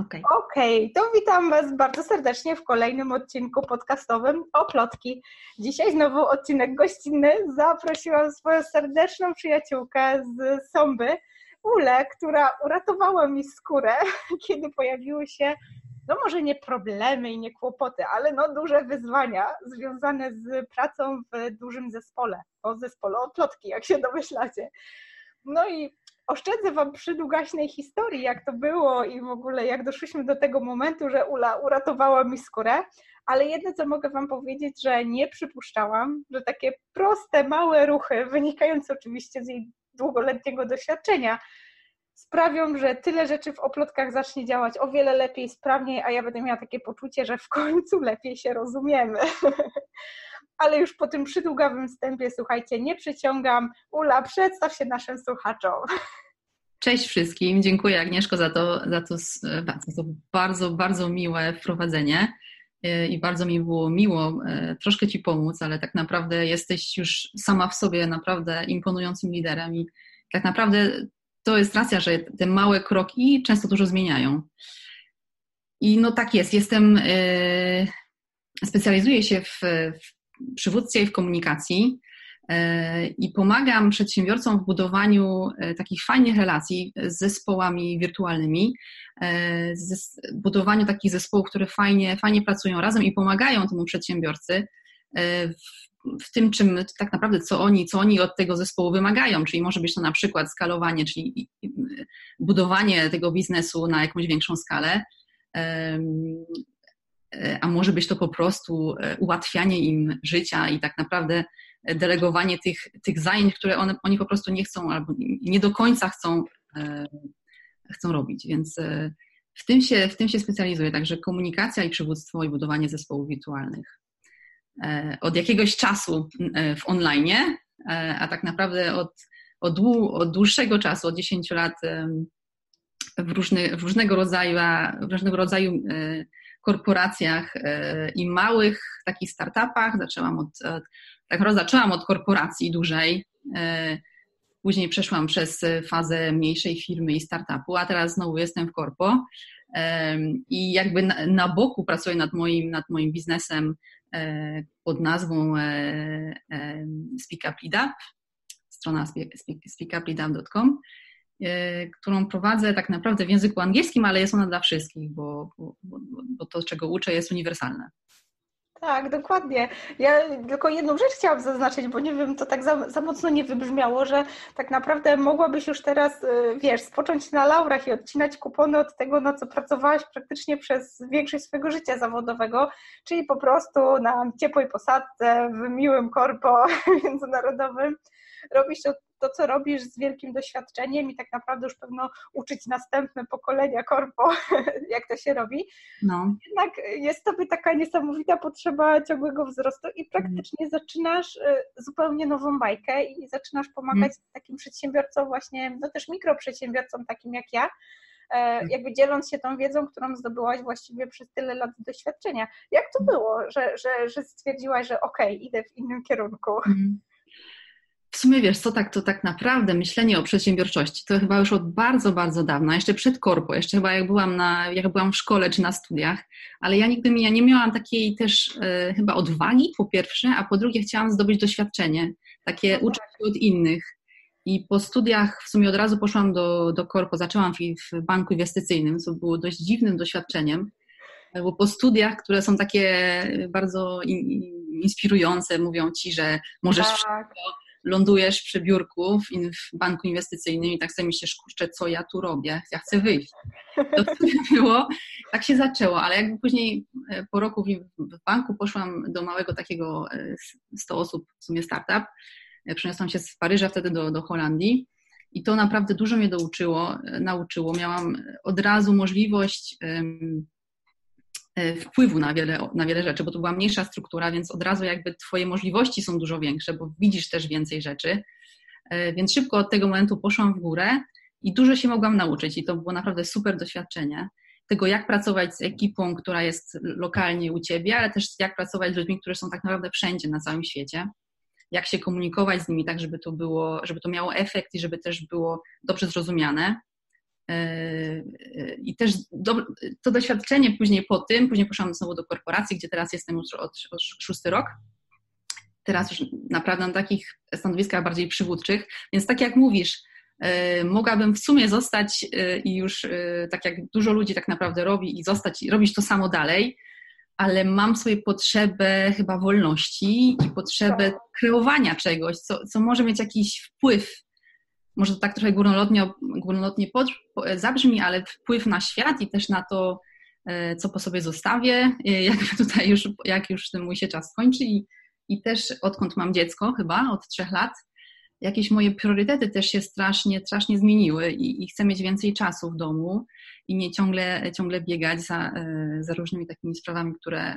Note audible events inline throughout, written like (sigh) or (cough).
Okej, okay. okay. to witam Was bardzo serdecznie w kolejnym odcinku podcastowym o plotki. Dzisiaj znowu odcinek gościnny. Zaprosiłam swoją serdeczną przyjaciółkę z Sąby, Ule, która uratowała mi skórę, (laughs) kiedy pojawiły się, no może nie problemy i nie kłopoty, ale no duże wyzwania związane z pracą w dużym zespole, o zespole o plotki, jak się domyślacie. No i oszczędzę Wam przydługaśnej historii, jak to było i w ogóle jak doszliśmy do tego momentu, że Ula uratowała mi skórę, ale jedno, co mogę Wam powiedzieć, że nie przypuszczałam, że takie proste, małe ruchy, wynikające oczywiście z jej długoletniego doświadczenia, sprawią, że tyle rzeczy w oplotkach zacznie działać o wiele lepiej, sprawniej, a ja będę miała takie poczucie, że w końcu lepiej się rozumiemy. (laughs) ale już po tym przydługawym wstępie, słuchajcie, nie przyciągam. Ula, przedstaw się naszym słuchaczom. (laughs) Cześć wszystkim, dziękuję Agnieszko za to, za to, za to bardzo, bardzo miłe wprowadzenie. I bardzo mi było miło e, troszkę Ci pomóc, ale tak naprawdę jesteś już sama w sobie naprawdę imponującym liderem i tak naprawdę to jest racja, że te małe kroki często dużo zmieniają. I no tak jest, jestem, e, specjalizuję się w, w przywódcy w komunikacji i pomagam przedsiębiorcom w budowaniu e, takich fajnych relacji z zespołami wirtualnymi, e, z budowaniu takich zespołów, które fajnie, fajnie pracują razem i pomagają temu przedsiębiorcy w tym, czym tak naprawdę co oni, co oni od tego zespołu wymagają, czyli może być to na przykład skalowanie, czyli budowanie tego biznesu na jakąś większą skalę, a może być to po prostu e, ułatwianie im życia i tak naprawdę delegowanie tych, tych zajęć, które one, oni po prostu nie chcą albo nie do końca chcą, e, chcą robić. Więc e, w tym, się, w tym się specjalizuję, także komunikacja i przywództwo i budowanie zespołów wirtualnych. Od jakiegoś czasu w online, a tak naprawdę od, od, od dłuższego czasu, od 10 lat w, różny, w różnego rodzaju, w różnego rodzaju korporacjach e, i małych takich startupach. Zaczęłam od, tak zaczęłam od korporacji dużej. E, później przeszłam przez fazę mniejszej firmy i startupu, a teraz znowu jestem w korpo. E, I jakby na, na boku pracuję nad moim, nad moim biznesem pod nazwą Speak Up Lead Up, strona speakuplidup.com E, którą prowadzę tak naprawdę w języku angielskim, ale jest ona dla wszystkich, bo, bo, bo to, czego uczę, jest uniwersalne. Tak, dokładnie. Ja tylko jedną rzecz chciałam zaznaczyć, bo nie wiem, to tak za, za, mocno nie wybrzmiało, że tak naprawdę mogłabyś już teraz, y, wiesz, spocząć na laurach i odcinać kupony od tego, na co pracowałaś praktycznie przez większość swojego życia zawodowego, czyli po prostu na ciepłej posadce, w miłym korpo (laughs) międzynarodowym. Robisz to to, co robisz z wielkim doświadczeniem i tak naprawdę już pewno uczyć następne pokolenia korpo, (laughs) jak to się robi. No. Jednak jest tobie taka niesamowita potrzeba ciągłego wzrostu i praktycznie mm. zaczynasz y, zupełnie nową bajkę i zaczynasz pomagać mm. takim przedsiębiorcom właśnie, no też mikroprzedsiębiorcom takim jak ja, e, tak. jakby dzieląc się tą wiedzą, którą zdobyłaś właściwie przez tyle lat doświadczenia. Jak to mm. było, że, że, że stwierdziłaś, że okej, okay, idę w innym kierunku? Mm w sumie wiesz, co tak, to tak naprawdę myślenie o przedsiębiorczości to chyba już od bardzo, bardzo dawna, jeszcze przed korpo, jeszcze chyba jak byłam, na, jak byłam w szkole czy na studiach, ale ja nigdy ja nie miałam takiej też e, chyba odwagi po pierwsze, a po drugie chciałam zdobyć doświadczenie, takie no uczyć się od innych. I po studiach w sumie od razu poszłam do, do korpo, zaczęłam w, w banku inwestycyjnym, co było dość dziwnym doświadczeniem, bo po studiach, które są takie bardzo in, inspirujące, mówią ci, że możesz tak. wszystko, lądujesz przy biurku w, banku inwestycyjnym i tak sobie myślisz, kurczę, co ja tu robię? Ja chcę wyjść. To (laughs) było, tak się zaczęło, ale jakby później e, po roku w, banku poszłam do małego takiego 100 e, osób, w sumie startup. E, przeniosłam się z Paryża wtedy do, do Holandii. I to naprawdę dużo mnie douczyło, nauczyło. Miałam od razu możliwość um, wpływu na wiele, na wiele rzeczy, bo to była mniejsza struktura, więc od razu jakby Twoje możliwości są dużo większe, bo widzisz też więcej rzeczy. E, więc szybko od tego momentu poszłam w górę i dużo się mogłam nauczyć i to było naprawdę super doświadczenie. Tego, jak pracować z ekipą, która jest lokalnie u Ciebie, ale też jak pracować z ludźmi, którzy są tak naprawdę wszędzie na całym świecie. Jak się komunikować z nimi tak, żeby to było, żeby to miało efekt i żeby też było dobrze zrozumiane. I też do, to doświadczenie później po tym, później poszłam znowu do korporacji, gdzie teraz jestem już od, od szósty rok. Teraz już naprawdę na takich stanowiskach bardziej przywódczych. Więc tak jak mówisz, mogłabym w sumie zostać i już tak jak dużo ludzi tak naprawdę robi i zostać i robić to samo dalej, ale mam sobie potrzebę chyba wolności i potrzebę tak. kreowania czegoś, co, co może mieć jakiś wpływ. Może to tak trochę górnolotnie, górnolotnie pod, zabrzmi, ale wpływ na świat i też na to, e, co po sobie zostawię, e, jak (laughs) tutaj już, jak już ten mój się czas skończy. I, i też odkąd mam dziecko, chyba od trzech lat, jakieś moje priorytety też się strasznie, strasznie zmieniły i, i chcę mieć więcej czasu w domu i nie ciągle, ciągle biegać za, e, za różnymi takimi sprawami, które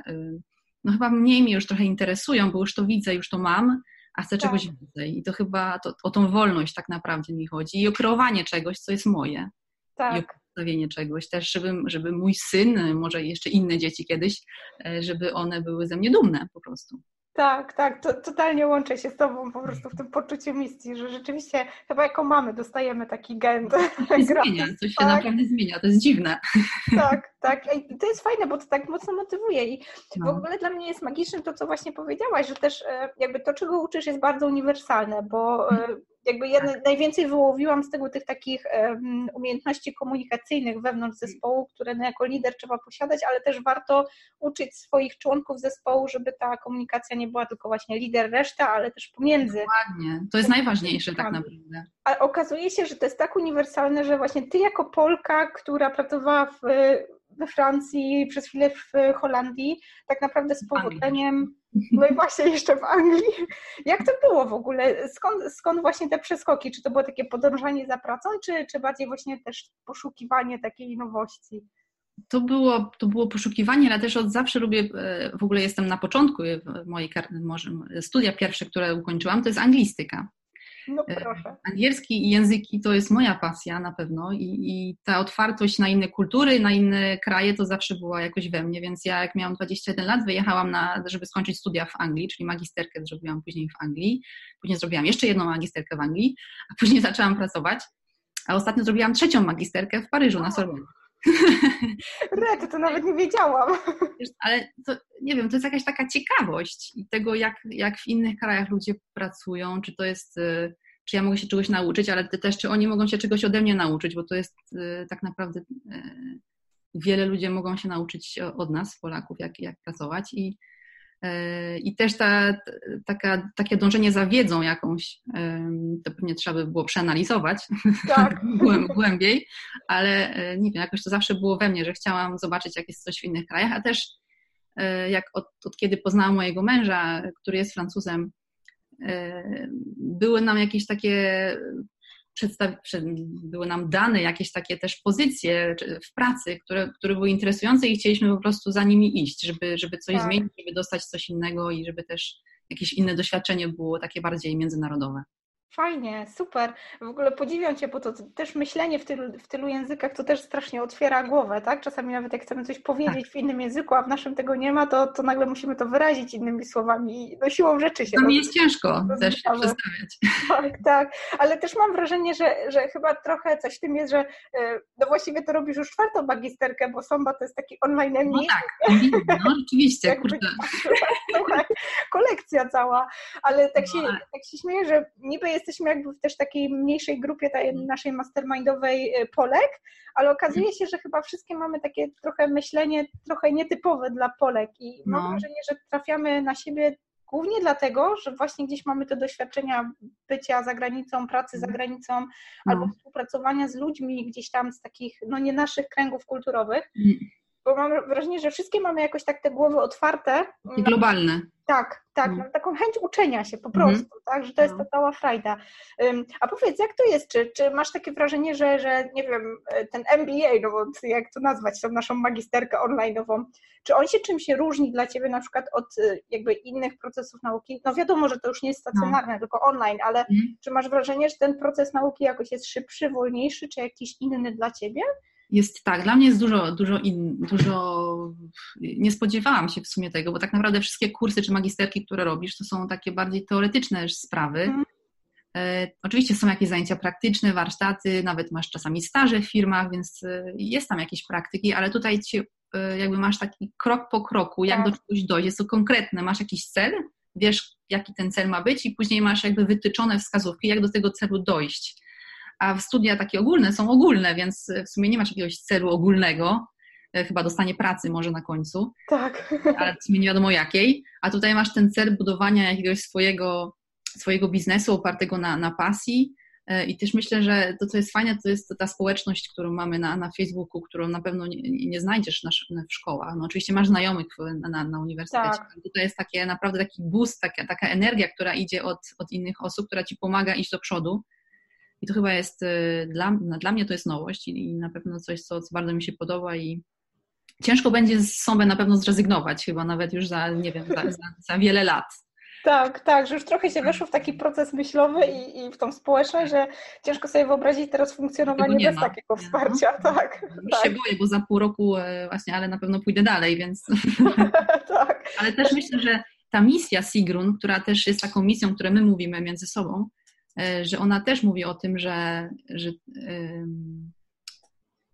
no chyba mniej mnie już trochę interesują, bo już to widzę, już to mam, a chcę tak. czegoś więcej. I to chyba to, o tą wolność tak naprawdę mi chodzi i o kreowanie czegoś, co jest moje. Tak. I o postawienie czegoś też, żeby, żeby mój syn, może jeszcze inne dzieci kiedyś, e, żeby one były ze mnie dumne po prostu. Tak, tak, to, totalnie łączę się z Tobą po prostu w tym poczuciu misji, że rzeczywiście chyba jako mamy dostajemy taki gen. To się (laughs) zmienia, coś się tak. naprawdę zmienia, to jest dziwne. (laughs) Tak, tak. I to jest fajne, bo to tak mocno motywuje i no. w ogóle dla mnie jest magiczne to, co właśnie powiedziałaś, że też e, jakby to, czego uczysz jest bardzo uniwersalne, bo e, jakby ja najwięcej wyłowiłam z tego tych takich um, umiejętności komunikacyjnych wewnątrz zespołu, które no, jako lider trzeba posiadać, ale też warto uczyć swoich członków zespołu, żeby ta komunikacja nie była tylko właśnie lider, reszta, ale też pomiędzy. Dokładnie, to jest najważniejsze tak naprawdę. A okazuje się, że to jest tak uniwersalne, że właśnie ty jako Polka, która pracowała w we Francji, przez chwilę w Holandii, tak naprawdę z powodzeniem, no i właśnie jeszcze w Anglii. Jak to było w ogóle? Skąd, skąd właśnie te przeskoki? Czy to było takie podążanie za pracą, czy, czy bardziej właśnie też poszukiwanie takiej nowości? To było, to było poszukiwanie, ale też od zawsze lubię, e, w ogóle jestem na początku mojej może studia pierwsze, które ukończyłam, to jest anglistyka. No e, proszę. Angielski i języki to jest moja pasja na pewno i, i, ta otwartość na inne kultury, na inne kraje to zawsze była jakoś we mnie, więc ja jak miałam 21 lat wyjechałam na, żeby skończyć studia w Anglii, czyli magisterkę zrobiłam później w Anglii, później zrobiłam jeszcze jedną magisterkę w Anglii, a później (laughs) zaczęłam pracować, a ostatnio zrobiłam trzecią magisterkę w Paryżu na Sorbonne. (laughs) Rety, to nawet nie wiedziałam. Ale to, nie wiem, to jest jakaś taka ciekawość tego, jak, jak w innych krajach ludzie pracują, czy to jest, y, czy ja mogę się czegoś nauczyć, ale też, czy oni mogą się czegoś ode mnie nauczyć, bo to jest y, tak naprawdę y, wiele ludzi mogą się nauczyć od nas, Polaków, jak, jak pracować i i też ta, taka, takie dążenie za wiedzą jakąś, to pewnie trzeba by było przeanalizować tak. (laughs) głębiej, ale e, nie wiem, jakoś to zawsze było we mnie, że chciałam zobaczyć, jak jest coś w innych krajach, a też e, jak od, od kiedy poznałam mojego męża, który jest Francuzem, e, były nam jakieś takie były nam dane jakieś takie też pozycje w pracy, które, które były interesujące i chcieliśmy po prostu za nimi iść, żeby, żeby coś tak. zmienić, żeby dostać coś innego i żeby też jakieś inne doświadczenie było takie bardziej międzynarodowe. Fajnie, super. W ogóle podziwiam Cię, bo to też myślenie w tylu, w tylu językach to też strasznie otwiera głowę, tak? Czasami nawet jak chcemy coś powiedzieć tak. w innym języku, a w naszym tego nie ma, to, to nagle musimy to wyrazić innymi słowami i no siłą rzeczy się... To mi jest ciężko też przedstawiać. Tak, tak, ale też mam wrażenie, że, że chyba trochę coś w tym jest, że e, no właściwie to robisz już czwartą magisterkę, bo Somba to jest taki online No tak, no rzeczywiście, (laughs) kurde. (laughs) Słuchaj, kolekcja cała, ale tak się, tak się śmieję, że niby jest jesteśmy jakby w też takiej mniejszej grupie tej mhm. naszej mastermindowej e, Polek, ale okazuje się, że chyba wszystkie mamy takie trochę myślenie trochę nietypowe dla Polek i no. mam wrażenie, że trafiamy na siebie głównie dlatego, że właśnie gdzieś mamy te doświadczenia bycia za granicą, pracy za mhm. granicą no. albo współpracowania z ludźmi gdzieś tam z takich, no nie naszych kręgów kulturowych. Bo mam wrażenie, że wszystkie mamy jakoś tak te głowy otwarte. I globalne. Tak, tak, mm. taką chęć uczenia się po prostu, mm. tak, że to jest no. ta cała frajda. A powiedz, jak to jest, czy, czy masz takie wrażenie, że, że nie wiem, e, ten MBA, no bo jak to nazwać, tą naszą magisterkę online'ową, czy on się czym się różni dla Ciebie na przykład od e, jakby innych procesów nauki? No wiadomo, że to już nie jest stacjonarne, no. tylko online, ale mm. czy masz wrażenie, że ten proces nauki jakoś jest szybszy, wolniejszy, czy jakiś inny dla Ciebie? Jest tak, dla mnie jest dużo, dużo, in, dużo. Nie spodziewałam się w sumie tego, bo tak naprawdę wszystkie kursy czy magisterki, które robisz, to są takie bardziej teoretyczne sprawy. Mm. E, oczywiście są jakieś zajęcia praktyczne, warsztaty, nawet masz czasami staże w firmach, więc e, jest tam jakieś praktyki, ale tutaj ci, e, jakby masz taki krok po kroku, jak tak. do czegoś dojść. Jest to konkretne, masz jakiś cel, wiesz, jaki ten cel ma być, i później masz jakby wytyczone wskazówki, jak do tego celu dojść. A studia takie ogólne są ogólne, więc w sumie nie masz jakiegoś celu ogólnego, chyba dostanie pracy może na końcu. Tak. (laughs) Ale w sumie nie wiadomo jakiej. A tutaj masz ten cel budowania jakiegoś swojego swojego biznesu opartego na, na pasji. E, I też myślę, że to, co jest fajne, to jest ta społeczność, którą mamy na, na Facebooku, którą na pewno nie, nie znajdziesz na, w szkołach. No, oczywiście masz znajomych na, na, na uniwersytecie. Tak. Tutaj jest takie naprawdę taki boost, taka, taka energia, która idzie od, od innych osób, która ci pomaga iść do przodu. I to chyba jest e, dla, dla mnie to jest nowość i, i na pewno coś, co, co bardzo mi się podoba i ciężko będzie z sobie na pewno zrezygnować, chyba nawet już za, nie wiem, za, za, za wiele lat. Tak, tak, że już trochę się weszło w taki proces myślowy i, i w tą społeczność, że ciężko sobie wyobrazić teraz funkcjonowanie bez ma. takiego wsparcia. No. Tak, już tak. się boję, bo za pół roku e, właśnie, ale na pewno pójdę dalej, więc. (laughs) (laughs) tak. Ale też myślę, że ta misja Sigrun, która też jest taką misją, którą my mówimy między sobą, że ona też mówi o tym, że, że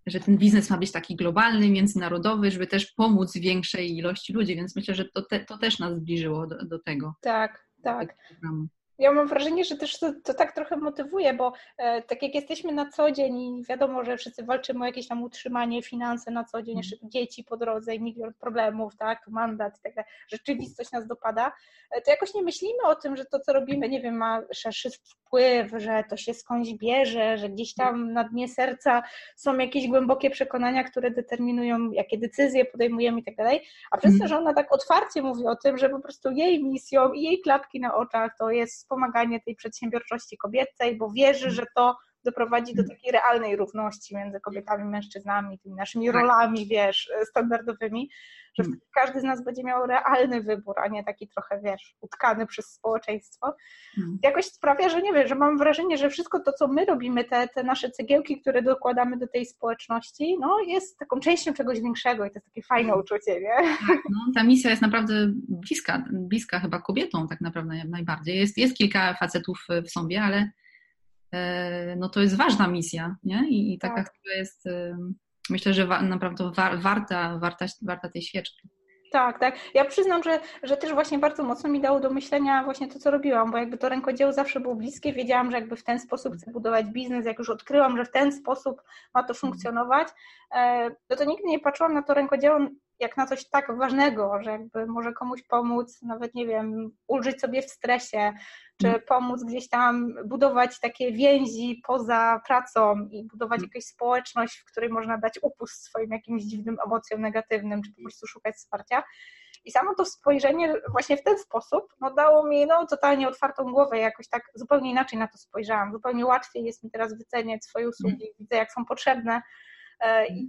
że ten biznes ma być taki globalny, międzynarodowy, żeby też pomóc większej ilości ludzi, więc myślę, że to, te, to też nas zbliżyło do, do tego. Tak, tak. Ja mam wrażenie, że też to, to tak trochę motywuje, bo e, tak jak jesteśmy na co dzień i wiadomo, że wszyscy walczymy o jakieś tam utrzymanie, finanse na co dzień, jeszcze dzieci po drodze i milion problemów, tak, mandat i tak dalej, rzeczywistość nas dopada, e, to jakoś nie myślimy o tym, że to, co robimy, nie wiem, ma szerszy wpływ, że to się skądś bierze, że gdzieś tam na dnie serca są jakieś głębokie przekonania, które determinują, jakie decyzje podejmujemy i tak dalej, a przez to, mhm. że ona tak otwarcie mówi o tym, że po prostu jej misją i jej klapki na oczach to jest wspomaganie tej przedsiębiorczości kobiecej, bo wierzy, mhm. że to doprowadzi do takiej realnej równości między kobietami i mężczyznami, tymi naszymi tak. rolami, wiesz, standardowymi, że hmm. każdy z nas będzie miał realny wybór, a nie taki trochę, wiesz, utkany przez społeczeństwo. Hmm. Jakoś sprawia, że nie wiem, że mam wrażenie, że wszystko to, co my robimy, te, te nasze cegiełki, które dokładamy do tej społeczności, no jest taką częścią czegoś większego i to jest takie fajne hmm. uczucie, nie? Tak, no, ta misja jest naprawdę bliska, bliska chyba kobietom tak naprawdę najbardziej. Jest, jest kilka facetów w sobie, ale e, no to jest ważna misja, nie? I, i taka, tak. która jest myślę, że wa naprawdę wa warta, warta, warta tej świeczki. Tak, tak. Ja przyznam, że, że też właśnie bardzo mocno mi dało do myślenia właśnie to, co robiłam, bo jakby to rękodzieło zawsze było bliskie, wiedziałam, że jakby w ten sposób chcę budować biznes, jak już odkryłam, że w ten sposób ma to funkcjonować, e, no to nigdy nie patrzyłam na to rękodzieło jak na coś tak ważnego, że jakby może komuś pomóc, nawet nie wiem, ulżyć sobie w stresie, czy mm. pomóc gdzieś tam budować takie więzi poza pracą i budować mm. jakąś społeczność, w której można dać upust swoim jakimś dziwnym emocjom negatywnym, czy po prostu szukać wsparcia. I samo to spojrzenie właśnie w ten sposób no, dało mi no, totalnie otwartą głowę, jakoś tak zupełnie inaczej na to spojrzałam. Zupełnie łatwiej jest mi teraz wyceniać swoje usługi, mm. widzę jak są potrzebne,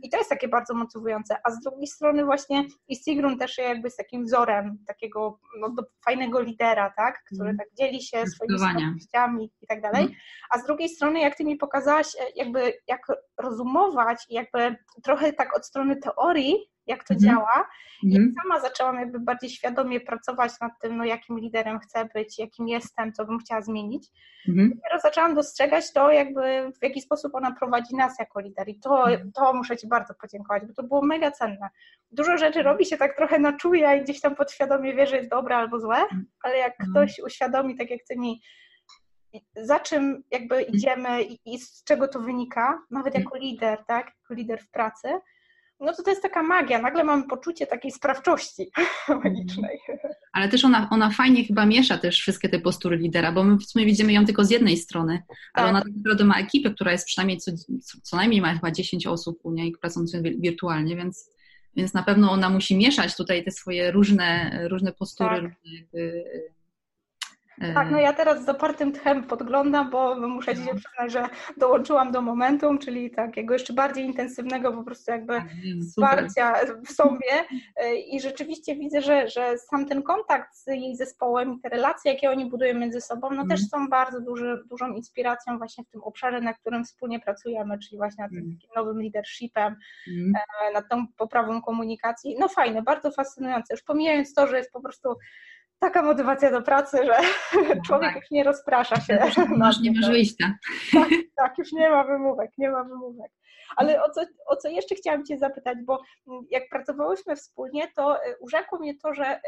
I to jest takie bardzo motywujące. A z drugiej strony właśnie i Sigrun też jakby jest takim wzorem takiego no, fajnego lidera, tak? który mm. tak dzieli się swoimi skłonnościami i tak dalej. Mm. A z drugiej strony, jak ty mi pokazałaś, e, jakby jak rozumować i jakby trochę tak od strony teorii, jak to mhm. działa. I mhm. sama zaczęłam jakby bardziej świadomie pracować nad tym, no jakim liderem chcę być, jakim jestem, co bym chciała zmienić. Mhm. Dopiero zaczęłam dostrzegać to, jakby w jaki sposób ona prowadzi nas jako lider. I to, mhm. to muszę Ci bardzo podziękować, bo to było mega cenne. Dużo rzeczy mhm. robi się tak trochę na czuje i gdzieś tam podświadomie wie, że jest dobre albo złe, ale jak ktoś uświadomi, tak jak Ty mi za czym jakby idziemy i, i, z czego to wynika, nawet jako lider, tak, jako lider w pracy, no to to jest taka magia. Nagle mamy poczucie takiej sprawczości (laughs) magicznej. Ale też ona, ona fajnie chyba miesza też wszystkie te postury lidera, bo my w sumie widzimy ją tylko z jednej strony, ale tak. ona tak naprawdę ma ekipę, która jest przynajmniej co, co najmniej ma chyba 10 osób u niej pracujących wirtualnie, więc, więc na pewno ona musi mieszać tutaj te swoje różne, różne postury, tak. różne jakby tak, no ja teraz z zapartym tchem podglądam, bo muszę Ci się przyznać, że dołączyłam do momentum, czyli takiego jeszcze bardziej intensywnego po prostu jakby tak, wsparcia w sobie i rzeczywiście widzę, że, że sam ten kontakt z jej zespołem i te relacje, jakie oni budują między sobą, no też mhm. są bardzo duży, dużą inspiracją właśnie w tym obszarze, na którym wspólnie pracujemy, czyli właśnie nad tym mhm. nowym leadershipem, e, nad tą poprawą komunikacji. No fajne, bardzo fascynujące. Już pomijając to, że jest po prostu taka motywacja do pracy, że no, człowiek tak. już nie rozprasza się. (laughs) Masz, nie masz wyjścia. Tak, tak, już nie ma wymówek, nie ma wymówek. Ale o co, o co jeszcze chciałam Cię zapytać, bo jak pracowałyśmy wspólnie, to e, urzekło mnie to, że e,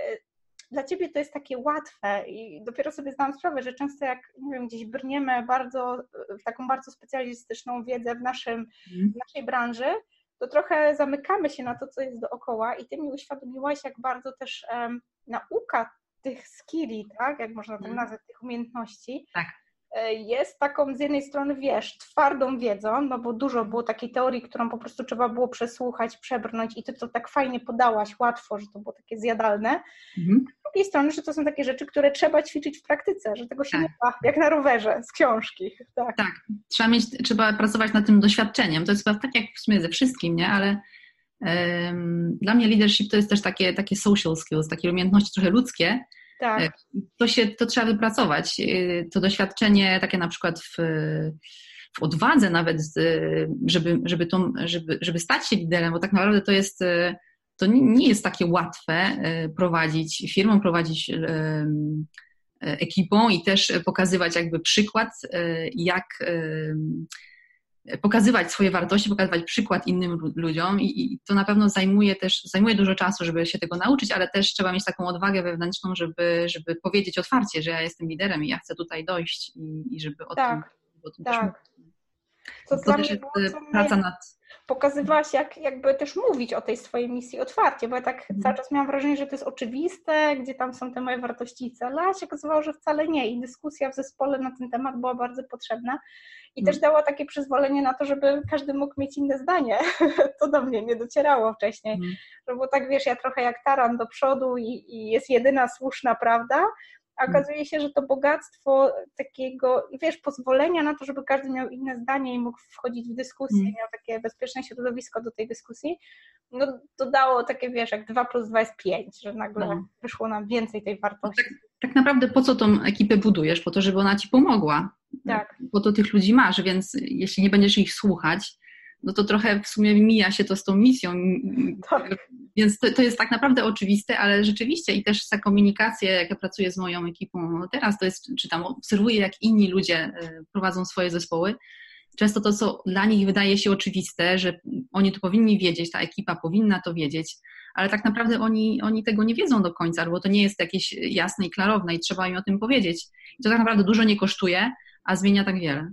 dla Ciebie to jest takie łatwe i dopiero sobie zdałam sprawę, że często jak, nie wiem, gdzieś brniemy bardzo, w taką bardzo specjalistyczną wiedzę w, naszym, mhm. w naszej branży, to trochę zamykamy się na to, co jest dookoła i Ty mi uświadomiłaś, jak bardzo też um, nauka tych skilli, tak, jak można tak mhm. nazwać, tych umiejętności, tak. E, jest taką z jednej strony, wiesz, twardą wiedzą, no bo dużo było takiej teorii, którą po prostu trzeba było przesłuchać, przebrnąć i ty to tak fajnie podałaś, łatwo, że to było takie zjadalne. Mhm. Z drugiej strony, że to są takie rzeczy, które trzeba ćwiczyć w praktyce, że tego się tak. nie da, jak na rowerze, z książki. Tak. tak, trzeba mieć, trzeba pracować nad tym doświadczeniem. To jest chyba tak jak w sumie ze wszystkim, nie? Ale dla mnie leadership to jest też takie, takie social skills, takie umiejętności trochę ludzkie, tak. E, to, się, to trzeba wypracować. E, to doświadczenie takie na przykład w, w odwadze nawet, żeby, żeby, to, żeby, żeby stać się liderem, bo tak naprawdę to jest e, to nie jest takie łatwe prowadzić firmą, prowadzić ekipą i też pokazywać jakby przykład, jak pokazywać swoje wartości, pokazywać przykład innym ludziom i, i, to na pewno zajmuje też, zajmuje dużo czasu, żeby się tego nauczyć, ale też trzeba mieć taką odwagę wewnętrzną, żeby, żeby powiedzieć otwarcie, że ja jestem liderem i ja chcę tutaj dojść i, i żeby o tak, tym, o tym tak. też to, to też jest e, praca nad... Pokazywałaś, jak jakby też mówić o tej swojej misji otwarcie, bo ja tak mhm. cały czas miałam wrażenie, że to jest oczywiste, gdzie tam są te moje wartości i cele, a się okazywało, że wcale nie i dyskusja w zespole na ten temat była bardzo potrzebna i mhm. też dała takie przyzwolenie na to, żeby każdy mógł mieć inne zdanie. (laughs) to do mnie nie docierało wcześniej, mhm. że było tak, wiesz, ja trochę jak taran do przodu i, i jest jedyna słuszna prawda, a okazuje się, że to bogactwo takiego, wiesz, pozwolenia na to, żeby każdy miał inne zdanie i mógł wchodzić w dyskusję, mm. miał takie bezpieczne środowisko do tej dyskusji, no to dało takie, wiesz, jak 2 plus 2 jest 5, że nagle no. wyszło nam więcej tej wartości. Tak, tak, naprawdę po co tą ekipę budujesz? Po to, żeby ona ci pomogła. Tak. Po to tych ludzi masz, więc jeśli nie będziesz ich słuchać, no to trochę w sumie mija się to z tą misją. Tak. Więc to, to, jest tak naprawdę oczywiste, ale rzeczywiście i też ta komunikacja, jak ja pracuję z moją ekipą teraz, to jest, czy tam obserwuję, jak inni ludzie e, prowadzą swoje zespoły. Często to, co dla nich wydaje się oczywiste, że oni to powinni wiedzieć, ta ekipa powinna to wiedzieć, ale tak naprawdę oni, oni tego nie wiedzą do końca, bo to nie jest jakieś jasne i klarowne i trzeba im o tym powiedzieć. I to tak naprawdę dużo nie kosztuje, a zmienia tak wiele.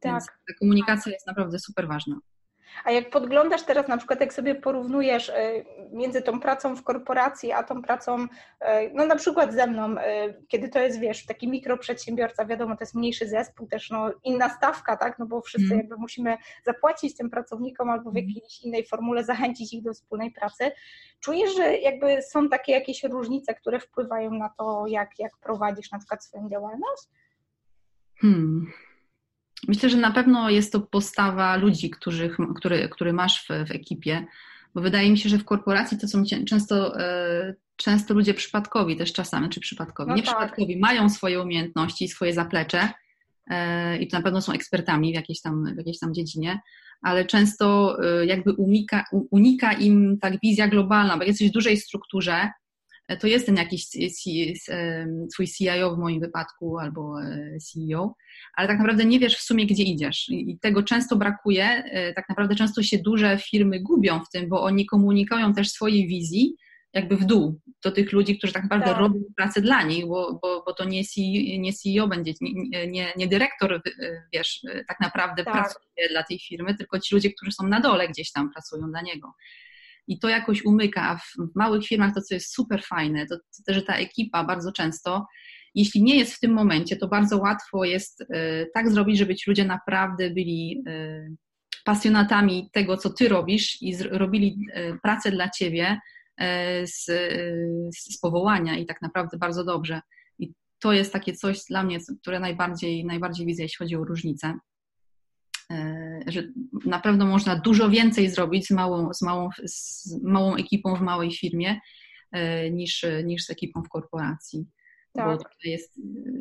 Tak. Więc ta komunikacja jest naprawdę super ważna. A jak podglądasz teraz, na przykład, jak sobie porównujesz e, między tą pracą w korporacji, a tą pracą, e, no na przykład ze mną, e, kiedy to jest, wiesz, taki mikroprzedsiębiorca, wiadomo, to jest mniejszy zespół, też no, inna stawka, tak, no bo wszyscy mm. jakby musimy zapłacić tym pracownikom albo w mhm. jakiejś innej formule (laughs) zachęcić ich do wspólnej pracy. Czujesz, że jakby są takie jakieś różnice, które wpływają na to, jak, jak prowadzisz na przykład swoją działalność? Hmm. Myślę, że na pewno jest to postawa ludzi, których, który, który masz w, w ekipie, bo wydaje mi się, że w korporacji to są często, e, często ludzie przypadkowi też czasami, czy przypadkowi, no nieprzypadkowi, tak. mają swoje umiejętności, swoje zaplecze e, i to na pewno są ekspertami w jakiejś tam, w jakiejś tam dziedzinie, ale często e, jakby unika, unika im tak wizja globalna, bo jesteś w dużej strukturze, to jest ten jakiś swój CIO w moim wypadku albo e, CEO, ale tak naprawdę nie wiesz w sumie, gdzie idziesz. I tego często brakuje. E, tak naprawdę często się duże firmy gubią w tym, bo oni komunikują też swojej wizji jakby w dół do tych ludzi, którzy tak naprawdę tak. robią pracę dla nich, bo, bo, bo to nie CEO, nie CEO będzie, nie, nie, nie dyrektor, e, wiesz, tak naprawdę tak. pracuje dla tej firmy, tylko ci ludzie, którzy są na dole gdzieś tam pracują dla niego i to jakoś umyka. W, w małych firmach to, co jest super fajne, to, to, że ta ekipa bardzo często, jeśli nie jest w tym momencie, to bardzo łatwo jest y, tak zrobić, żeby ci ludzie naprawdę byli y, pasjonatami tego, co ty robisz i robili y, pracę dla ciebie z, z powołania i tak naprawdę bardzo dobrze. I to jest takie coś dla mnie, które najbardziej, najbardziej widzę, jeśli chodzi o różnicę. E, że na pewno można dużo więcej zrobić z małą, z małą, z małą ekipą w małej firmie e, niż, niż z ekipą w korporacji. tak. bo jest,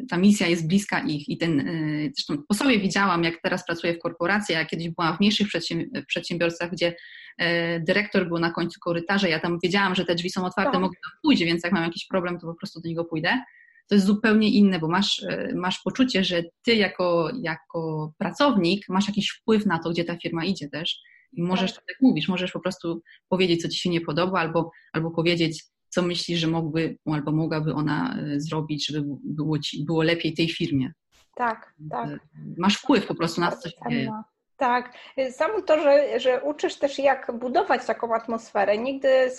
ta misja jest bliska ich i ten, zresztą po sobie widziałam, jak teraz pracuję w korporacji, a kiedyś byłam w mniejszych przedsiębiorstwach, gdzie dyrektor był na końcu korytarza, ja tam wiedziałam, że te drzwi są otwarte, tak. mogę tam pójść, więc jak mam jakiś problem, to po prostu do niego pójdę to jest zupełnie inne, bo masz, e, masz poczucie, że ty jako, jako pracownik masz jakiś wpływ na to, gdzie ta firma idzie też. I możesz, tak. jak mówisz, możesz po prostu powiedzieć, co ci się nie podoba, albo, albo powiedzieć, co myślisz, że mógłby albo mogłaby ona e, zrobić, żeby było, ci, było lepiej tej firmie. Tak, tak. E, masz wpływ po prostu na to, co się dzieje. Tak, samo to, że, że uczysz też jak budować taką atmosferę. Nigdy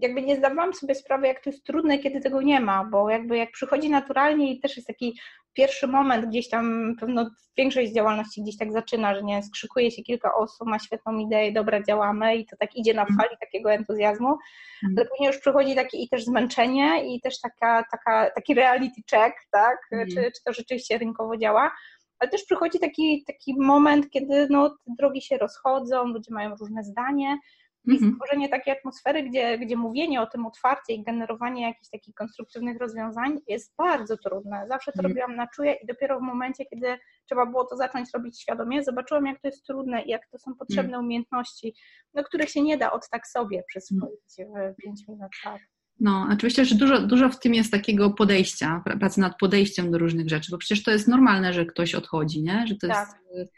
jakby nie zdawałam sobie sprawy, jak to jest trudne, kiedy tego nie ma, bo jakby jak przychodzi naturalnie i też jest taki pierwszy moment gdzieś tam, pewno większość działalności gdzieś tak zaczyna, że nie skrzykuje się kilka osób, ma świetną ideę, dobra, działamy i to tak idzie na mhm. fali takiego entuzjazmu, mhm. ale później już przychodzi takie i też zmęczenie i też taka, taka, taki reality check, tak, mm. czy, czy to rzeczywiście rynkowo działa ale też przychodzi taki, taki moment, kiedy no, te drogi się rozchodzą, ludzie mają różne zdanie i mhm. stworzenie takiej atmosfery, gdzie, gdzie mówienie o tym otwarcie i generowanie jakichś takich konstruktywnych rozwiązań jest bardzo trudne. Zawsze to mhm. robiłam na czuje i dopiero w momencie, kiedy trzeba było to zacząć robić świadomie, zobaczyłam, jak to jest trudne i jak to są potrzebne mhm. umiejętności, no, których się nie da od tak sobie przyswoić w 5 minut. Tak. No, oczywiście, że dużo, dużo w tym jest takiego podejścia, pracy nad podejściem do różnych rzeczy, bo przecież to jest normalne, że ktoś odchodzi, nie? Że to tak. jest,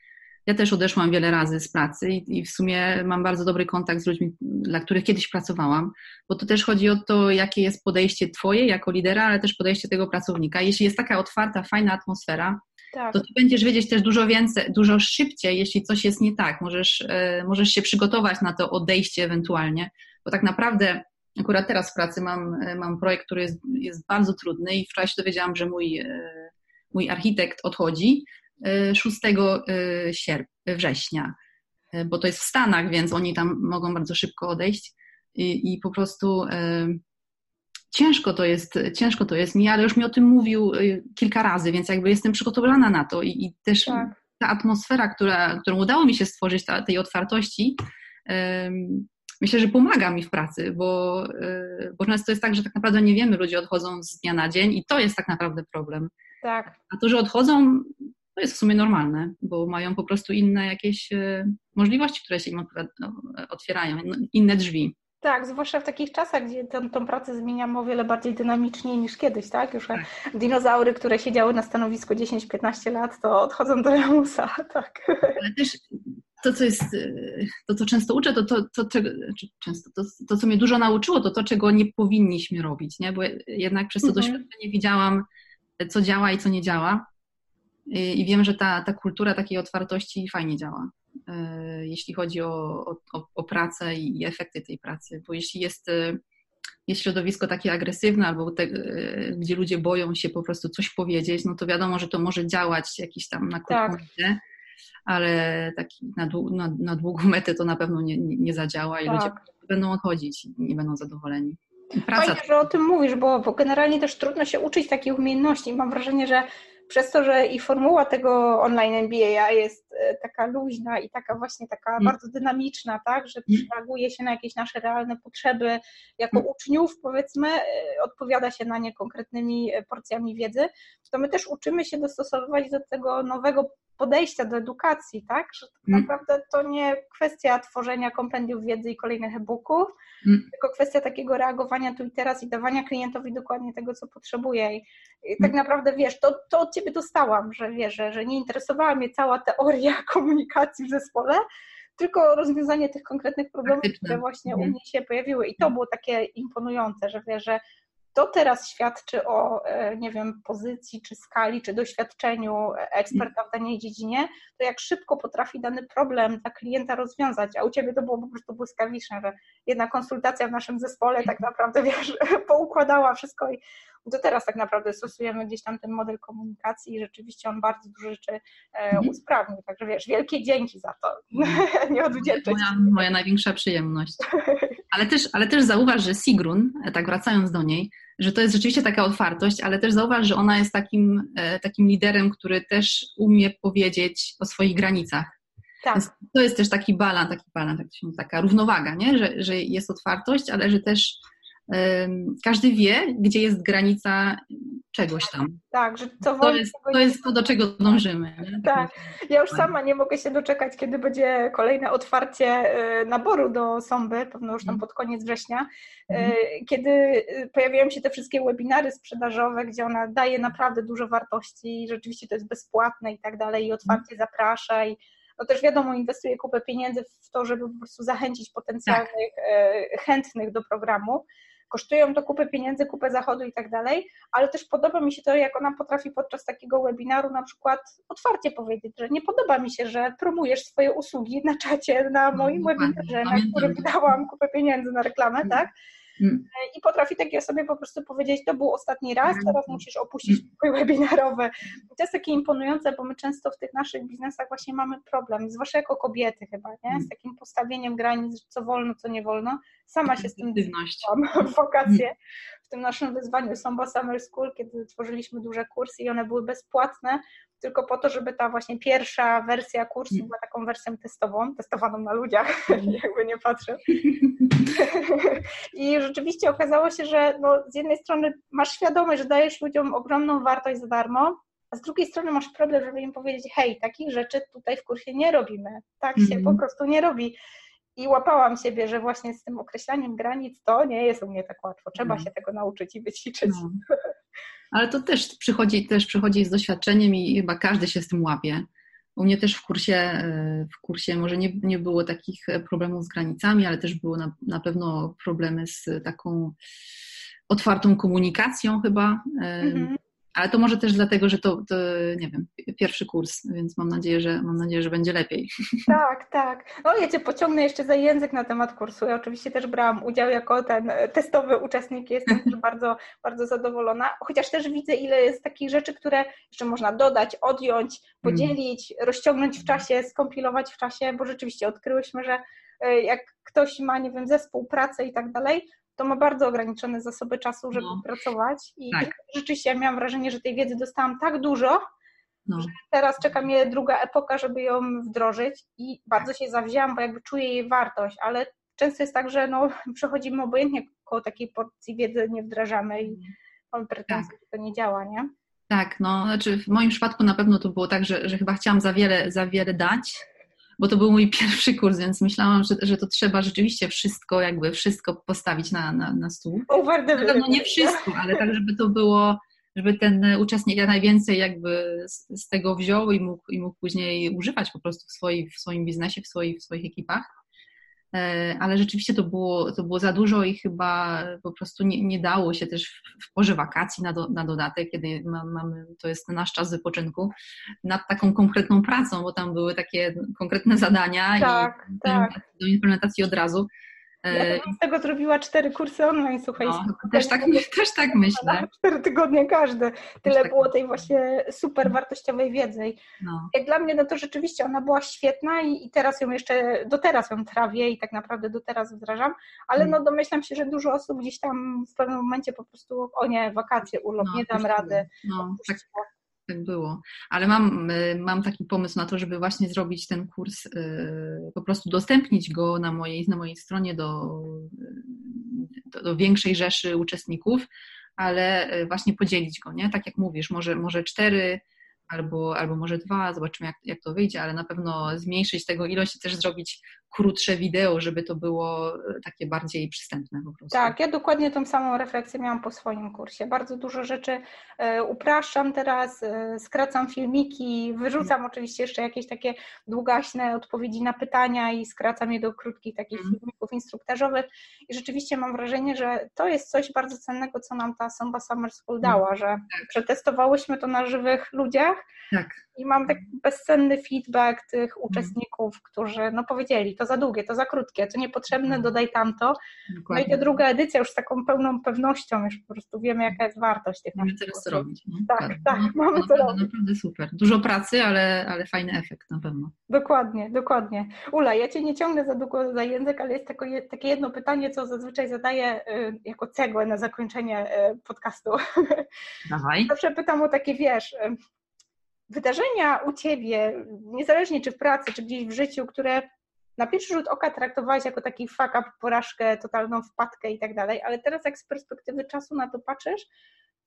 ja też odeszłam wiele razy z pracy i, i, w sumie mam bardzo dobry kontakt z ludźmi, dla których kiedyś pracowałam, bo to też chodzi o to, jakie jest podejście Twoje jako lidera, ale też podejście tego pracownika. Jeśli jest taka otwarta, fajna atmosfera, tak. to ty będziesz wiedzieć też dużo więcej, dużo szybciej, jeśli coś jest nie tak. Możesz, e, możesz się przygotować na to odejście ewentualnie, bo tak naprawdę Akurat teraz w pracy mam, e, mam projekt, który jest, jest bardzo trudny i wczoraj się dowiedziałam, że mój, e, mój architekt odchodzi 6 e, sierp, września, bo to jest w Stanach, więc oni tam mogą bardzo szybko odejść i, i po prostu ciężko to jest, ciężko to jest mi, ale już mi o tym mówił kilka razy, więc jakby jestem przygotowana na to i, i też tak. ta atmosfera, która, którą udało mi się stworzyć, ta, tej otwartości, myślę, że pomaga mi w pracy, bo, y, bo często jest tak, że tak naprawdę nie wiemy, ludzie odchodzą z dnia na dzień i to jest tak naprawdę problem. Tak. A to, że odchodzą, to jest w sumie normalne, bo mają po prostu inne jakieś y, możliwości, które się im no, otwierają, inne drzwi. Tak, zwłaszcza w takich czasach, gdzie tą, tą pracę zmieniamy o wiele bardziej dynamicznie niż kiedyś, tak? Już tak. dinozaury, które siedziały na stanowisku 10-15 lat, to odchodzą do lamusa, (laughs) tak. Ale też to, co jest, to, co często uczę, to to, to, czego, często, to, to, co mnie dużo nauczyło, to to, czego nie powinniśmy robić, nie? Bo jednak przez to mhm. doświadczenie widziałam, co działa i co nie działa. I, i wiem, że ta, ta kultura takiej otwartości fajnie działa, e, jeśli chodzi o, o, o pracę i efekty tej pracy. Bo jeśli jest, jest środowisko takie agresywne, albo te, gdzie ludzie boją się po prostu coś powiedzieć, no to wiadomo, że to może działać jakiś tam na krótką tak ale taki na, na, na długą metę to na pewno nie, nie, nie zadziała i tak. ludzie będą odchodzić, nie będą zadowoleni. Praca... Fajnie, że o tym mówisz, bo, bo generalnie też trudno się uczyć takich umiejętności. Mam wrażenie, że przez to, że i formuła tego online MBA jest e, taka luźna i taka właśnie taka mm. bardzo dynamiczna, tak, że mm. reaguje się na jakieś nasze realne potrzeby jako mm. uczniów, powiedzmy, e, odpowiada się na nie konkretnymi e, porcjami wiedzy, to my też uczymy się dostosowywać do tego nowego podejścia do edukacji, tak? Że tak mm. naprawdę to nie kwestia tworzenia kompendiów wiedzy i kolejnych e-booków, mm. tylko kwestia takiego reagowania tu i teraz i dawania klientowi dokładnie tego, co potrzebuje. I, tak mm. naprawdę wiesz, to, to od ciebie dostałam, że wiesz, że, nie interesowała mnie cała teoria (laughs) komunikacji w zespole, tylko rozwiązanie tych konkretnych problemów, które właśnie u mhm. mnie się pojawiły. I to było takie imponujące, że wiesz, że to teraz świadczy o, e, nie wiem, pozycji, czy skali, czy doświadczeniu eksperta w danej dziedzinie, to jak szybko potrafi dany problem dla klienta rozwiązać, a u Ciebie to było po prostu błyskawiczne, że jedna konsultacja w naszym zespole tak naprawdę, wiesz, (laughs) poukładała wszystko i do teraz tak naprawdę stosujemy gdzieś tam ten model komunikacji i rzeczywiście on bardzo dużo rzeczy e, mhm. usprawnił, także wiesz, wielkie dzięki za to, mhm. (laughs) nie odwdzięczę moja, moja największa przyjemność. (laughs) Ale też, ale też zauważ, że Sigrun, e, tak wracając do niej, że to jest rzeczywiście taka otwartość, ale też zauważ, że ona jest takim, e, takim liderem, który też umie powiedzieć o swoich granicach. Tak. to jest też taki balans, taki balans, taka równowaga, nie? Że, że jest otwartość, ale że też każdy wie, gdzie jest granica czegoś tam. Tak, że co to jest, to jest to, do czego dążymy. Nie? Tak, ja już sama nie mogę się doczekać, kiedy będzie kolejne otwarcie y, naboru do Sąby, pewno już tam mhm. pod koniec września, y, mhm. kiedy y, pojawiają się te wszystkie webinary sprzedażowe, gdzie ona daje naprawdę dużo wartości rzeczywiście to jest bezpłatne i tak dalej i otwarcie mhm. zaprasza i no też wiadomo, inwestuje kupę pieniędzy w to, żeby po prostu zachęcić potencjalnych tak. chętnych do programu kosztują to kupę pieniędzy, kupę zachodu i tak dalej, ale też podoba mi się to, jak ona potrafi podczas takiego webinaru na przykład otwarcie powiedzieć, że nie podoba mi się, że promujesz swoje usługi na czacie, na no, moim no, webinarze, na którym wydałam kupę pieniędzy na reklamę, mm. tak? Mm. I potrafi takiej osobie po prostu powiedzieć, to był ostatni raz, mm. teraz musisz opuścić pokój webinarowy. I to jest takie imponujące, bo my często w tych naszych biznesach właśnie mamy problem, zwłaszcza jako kobiety chyba, nie? Z takim postawieniem granic, co wolno, co nie wolno. Sama się z tym w (laughs) wakacje w tym naszym wyzwaniu Somba Summer School, kiedy tworzyliśmy duże kursy i one były bezpłatne, tylko po to, żeby ta właśnie pierwsza wersja kursu była taką wersją testową, testowaną na ludziach, (laughs) jakby nie patrzę. (laughs) I rzeczywiście okazało się, że no, z jednej strony masz świadomość, że dajesz ludziom ogromną wartość za darmo, a z drugiej strony masz problem, żeby im powiedzieć, hej, takich rzeczy tutaj w kursie nie robimy, tak się mm. po prostu nie robi. I łapałam siebie, że właśnie z tym określaniem granic to nie jest u mnie tak łatwo. Trzeba mm. się tego nauczyć i wyćwiczyć. No. Ale to też przychodzi, też przychodzi z doświadczeniem i chyba każdy się z tym łapie. U mnie też w kursie, e, w kursie może nie, nie było takich problemów z granicami, ale też było na, na pewno problemy z taką otwartą komunikacją chyba. Mhm. Ale to może też dlatego, że to, to, nie wiem, pierwszy kurs, więc mam nadzieję, że mam nadzieję, że będzie lepiej. (laughs) Tak, tak. No ja Cię pociągnę jeszcze za język na temat kursu. Ja oczywiście też brałam udział jako ten testowy uczestnik, jestem też bardzo, bardzo zadowolona, chociaż też widzę, ile jest takich rzeczy, które jeszcze można dodać, odjąć, podzielić, mm. rozciągnąć w czasie, skompilować w czasie, bo rzeczywiście odkryłyśmy, że jak ktoś ma, nie wiem, zespół, pracę i tak dalej, to ma bardzo ograniczone zasoby czasu, żeby no. pracować. I tak. rzeczywiście ja miałam wrażenie, że tej wiedzy dostałam tak dużo, no. że teraz czeka mnie druga epoka, żeby ją wdrożyć i bardzo się zawzięłam, bo jakby czuję jej wartość, ale często jest tak, że no, (laughs) przechodzimy obojętnie koło takiej porcji wiedzy, nie wdrażamy i mhm. mamy pretensje, tak. że to nie działa, nie? Tak, no, znaczy w moim przypadku na pewno to było tak, że, że chyba chciałam za wiele, za wiele dać, bo to był mój (laughs) pierwszy kurs, więc myślałam, że, że to trzeba rzeczywiście wszystko, jakby wszystko postawić na, na, na stół. No nie wszystko, ale tak, żeby to było, żeby ten uczestnik jak najwięcej jakby z, z tego wziął i mógł, i mógł później używać po prostu w, swoi, w swoim biznesie, w, swoi, w swoich ekipach. E, ale rzeczywiście to było, to było za dużo i chyba po prostu nie, nie dało się też w porze wakacji na, do, na dodatek, kiedy mamy, to jest nasz czas wypoczynku, nad taką konkretną pracą, bo tam były takie konkretne zadania tak, i tak. do implementacji od razu. Ja e, z tego zrobiła cztery kursy online, słuchaj. No, też, tak, (laughs) też tak myślę. Cztery tygodnie każdy. Tyle tak było tej właśnie super wartościowej wiedzy. No. Jak dla mnie, no to rzeczywiście ona była świetna i, i, teraz ją jeszcze, do teraz ją trawię i tak naprawdę do teraz wdrażam, ale mm. no domyślam się, że dużo osób gdzieś tam w pewnym momencie po prostu, o nie, wakacje, urlop, no, nie dam rady. No, tak, tak było. Ale mam, y, mam taki pomysł na to, żeby właśnie zrobić ten kurs, y, po prostu udostępnić go na mojej, na mojej stronie do, do, do większej rzeszy uczestników, ale y, właśnie podzielić go, nie? Tak jak mówisz, może, może cztery albo, albo może dwa, zobaczymy jak, jak to wyjdzie, ale na pewno zmniejszyć tego ilość i też zrobić krótsze wideo, żeby to było e, takie bardziej przystępne po prostu. Tak, ja dokładnie tą samą refleksję miałam po swoim kursie. Bardzo dużo rzeczy e, upraszczam teraz, e, skracam filmiki, wyrzucam hmm. oczywiście jeszcze jakieś takie długaśne odpowiedzi na pytania i skracam je do krótkich takich hmm. filmików instruktażowych i rzeczywiście mam wrażenie, że to jest coś bardzo cennego, co nam ta Somba Summer School hmm. dała, że tak. przetestowałyśmy to na żywych ludziach tak. i mam taki bezcenny feedback tych uczestników, którzy no powiedzieli, to za długie, to za krótkie, to niepotrzebne, mhm. dodaj tamto. Dokładnie. No i ta druga edycja już z taką pełną pewnością, już po prostu wiemy, jaka jest wartość tych Mamy teraz co robić. Tak, tak, tak no, mamy co robić. Naprawdę super. Dużo pracy, ale, ale fajny efekt na pewno. Dokładnie, dokładnie. Ula, ja Cię nie ciągnę za długo za język, ale jest takie, takie jedno pytanie, co zazwyczaj zadaję y, jako cegłę na zakończenie y, podcastu. (laughs) Dawaj. Zawsze pytam o takie, wiesz, y, wydarzenia u Ciebie, niezależnie czy w pracy, czy gdzieś w życiu, które na pierwszy rzut oka traktowałaś jako taki fuck up, porażkę, totalną wpadkę i tak dalej, ale teraz jak z perspektywy czasu na to patrzysz,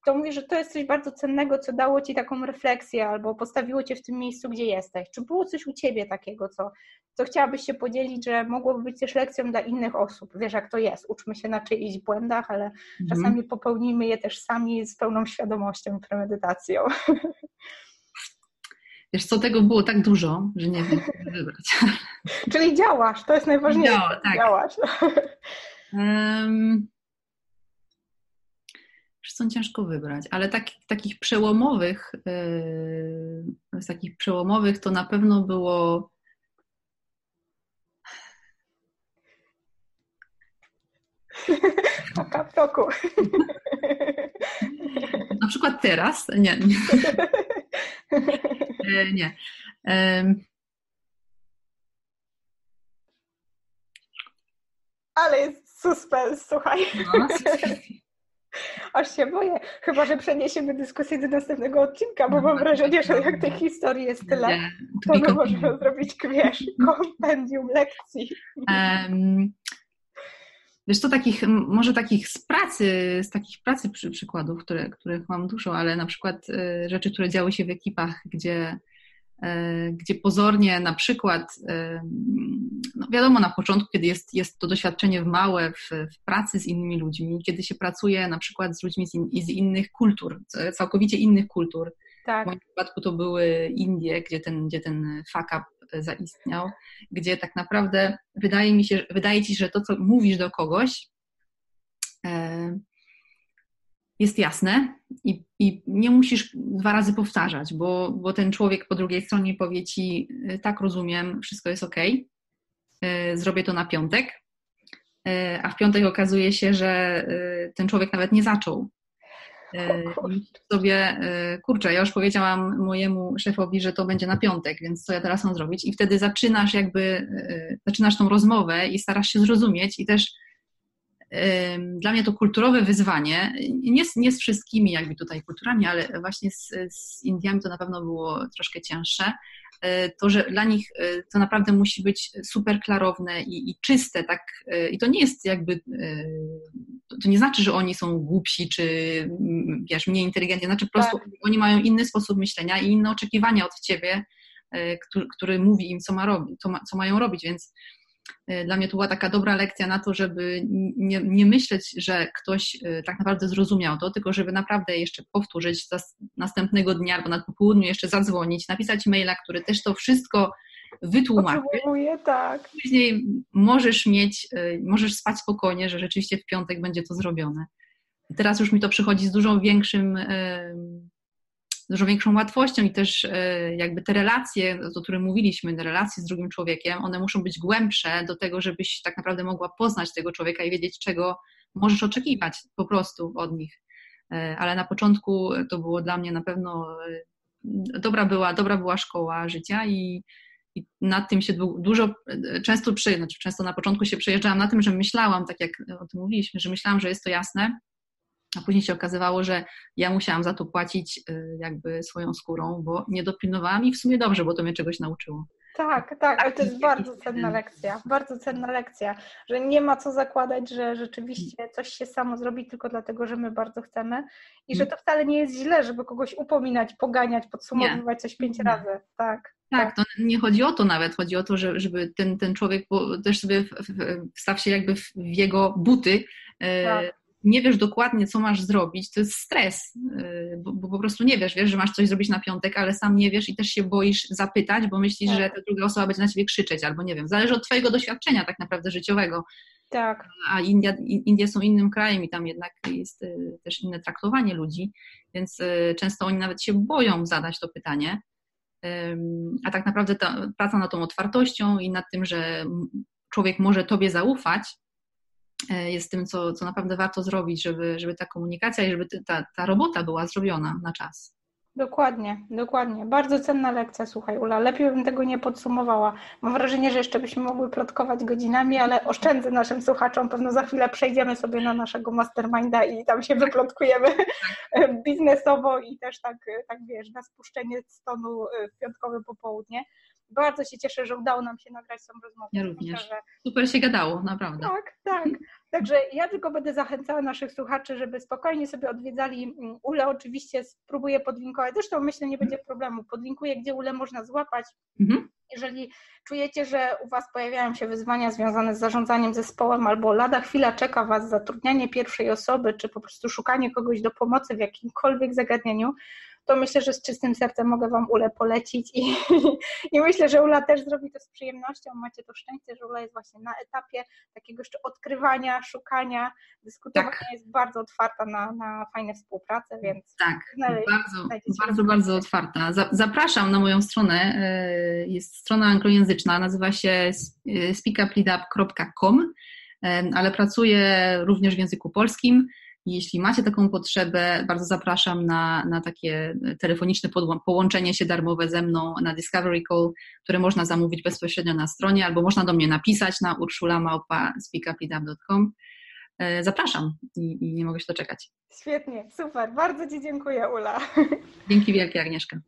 to mówisz, że to jest coś bardzo cennego, co dało ci taką refleksję albo postawiło cię w tym miejscu, gdzie jesteś. Czy było coś u ciebie takiego, co, co chciałabyś się podzielić, że mogłoby być też lekcją dla innych osób? Wiesz, jak to jest. Uczmy się na czyichś błędach, ale mhm. czasami popełnimy je też sami z pełną świadomością i premedytacją. (laughs) Wiesz co, tego było tak dużo, że nie wiem, co wybrać. (laughs) Czyli działasz, to jest najważniejsze. Działa, tak. Działasz. (laughs) Um, są ciężko wybrać, ale tak, takich przełomowych, yy, z takich przełomowych to na pewno było Oka w toku. Na przykład teraz? Nie. Nie. (laughs) (laughs) E, nie. Ale jest suspens, słuchaj. No, (laughs) Aż się boję. Chyba, że przeniesiemy dyskusję do następnego odcinka, bo mam wrażenie, że jak tych historii jest tyle, to my możemy zrobić, wiesz, (laughs) kompendium lekcji. Um, wiesz, to takich, może takich z pracy, z takich pracy przy, przykładów, które, których mam dużo, ale na przykład y, rzeczy, które działy się w ekipach, gdzie E, gdzie pozornie na przykład, e, no wiadomo, na początku, kiedy jest, jest to doświadczenie małe w, w pracy z innymi ludźmi, kiedy się pracuje na przykład z ludźmi z, in, z innych kultur, całkowicie innych kultur. Tak. W moim przypadku to były Indie, gdzie ten, gdzie ten fuck up zaistniał, gdzie tak naprawdę wydaje mi się, wydaje ci, że to, co mówisz do kogoś, e, jest jasne i, i, nie musisz dwa razy powtarzać, bo, bo ten człowiek po drugiej stronie powie ci, y, tak rozumiem, wszystko jest ok, zrobię to na piątek, a w piątek okazuje się, że ten człowiek nawet nie zaczął. I sobie, kurczę, ja już powiedziałam mojemu szefowi, że to będzie na piątek, więc co ja teraz mam zrobić? I wtedy zaczynasz jakby, zaczynasz tą rozmowę i starasz się zrozumieć i też dla mnie to kulturowe wyzwanie, nie z, nie z wszystkimi jakby tutaj kulturami, ale właśnie z, z Indiami to na pewno było troszkę cięższe, to, że dla nich e, to naprawdę musi być super klarowne i, i czyste, tak, e, i to nie jest jakby, to nie znaczy, że oni są głupsi, czy wiesz, mniej inteligentni, znaczy po prostu tak. oni mają inny sposób myślenia i inne oczekiwania od ciebie, który, który mówi im, co, ma robić, co, ma, co mają robić, więc Y, dla mnie to była taka dobra lekcja na to, żeby nie, nie myśleć, że ktoś y, tak naprawdę zrozumiał to, tylko żeby naprawdę jeszcze powtórzyć następnego dnia albo na popołudniu jeszcze zadzwonić, napisać maila, który też to wszystko wytłumaczy. tak. Później możesz mieć, y, możesz spać spokojnie, że rzeczywiście w piątek będzie to zrobione. Teraz już mi to przychodzi z dużo większym dużo większą łatwością i też e, jakby te relacje, o których mówiliśmy, te relacje z drugim człowiekiem, one muszą być głębsze do tego, żebyś tak naprawdę mogła poznać tego człowieka i wiedzieć, czego możesz oczekiwać po prostu od nich. E, ale na początku to było dla mnie na pewno e, dobra była, dobra była szkoła życia i, i nad tym się dużo, często, przy, znaczy często na początku się przejeżdżałam na tym, że myślałam, tak jak o tym mówiliśmy, że myślałam, że jest to jasne, a później się okazywało, że ja musiałam za to płacić y, jakby swoją skórą, bo nie dopilnowałam i w sumie dobrze, bo to mnie czegoś nauczyło. Tak, tak, ale to jest bardzo cenna lekcja, bardzo cenna lekcja, że nie ma co zakładać, że rzeczywiście coś się samo zrobi tylko dlatego, że my bardzo chcemy i że to wcale nie jest źle, żeby kogoś upominać, poganiać, podsumowywać nie. coś pięć nie. razy, tak. Tak, to nie chodzi o to nawet, chodzi o to, żeby ten, ten człowiek, bo też sobie wstaw się jakby w jego buty, y, tak nie wiesz dokładnie, co masz zrobić, to jest stres, y, bo, bo, po prostu nie wiesz, wiesz, że masz coś zrobić na piątek, ale sam nie wiesz i też się boisz zapytać, bo myślisz, tak. że ta druga osoba będzie na ciebie krzyczeć, albo nie wiem, zależy od twojego doświadczenia tak naprawdę życiowego. Tak. A India, Indie są innym krajem i tam jednak jest y, też inne traktowanie ludzi, więc y, często oni nawet się boją zadać to pytanie. A tak naprawdę ta praca nad tą otwartością i nad tym, że człowiek może tobie zaufać, jest tym, co, co naprawdę warto zrobić, żeby, żeby ta komunikacja i żeby ta, ta robota była zrobiona na czas. Dokładnie, dokładnie. Bardzo cenna lekcja, słuchaj Ula. Lepiej bym tego nie podsumowała. Mam wrażenie, że jeszcze byśmy mogły plotkować godzinami, ale oszczędzę naszym słuchaczom. Pewno za chwilę przejdziemy sobie na naszego masterminda i tam się wyplotkujemy (laughs) biznesowo i też tak, tak wiesz, na spuszczenie z tonu w piątkowe popołudnie. Bardzo się cieszę, że udało nam się nagrać tą rozmowę. Ja również. Myślę, że... Super się gadało, naprawdę. Tak, tak. Także ja tylko będę zachęcała naszych słuchaczy, żeby spokojnie sobie odwiedzali mm, Ule. Oczywiście spróbuję podlinkować. Zresztą myślę, nie będzie problemu. Podlinkuję, gdzie Ule można złapać. Mhm. Jeżeli czujecie, że u Was pojawiają się wyzwania związane z zarządzaniem zespołem, albo lada chwila czeka Was zatrudnianie pierwszej osoby, czy po prostu szukanie kogoś do pomocy w jakimkolwiek zagadnieniu, to myślę, że z czystym sercem mogę Wam Ulę polecić i, (laughs) i myślę, że Ula też zrobi to z przyjemnością. Macie to szczęście, że Ula jest właśnie na etapie takiego jeszcze odkrywania, szukania, dyskutowania, tak. jest bardzo otwarta na, na fajne współpracę, więc tak, bardzo, bardzo, bardzo otwarta. Zapraszam na moją stronę, e, jest strona anglojęzyczna, nazywa się speakuplidup.com, e, ale pracuję również w języku polskim. Jeśli macie taką potrzebę, bardzo zapraszam na, na takie telefoniczne połączenie się darmowe ze mną na Discovery Call, które można zamówić bezpośrednio na stronie, albo można do mnie napisać na urszulamałpa.speakuplidub.com. E, zapraszam i, i nie mogę się doczekać. Świetnie, super. Bardzo Ci dziękuję, Ula. Dzięki wielkie, Agnieszka.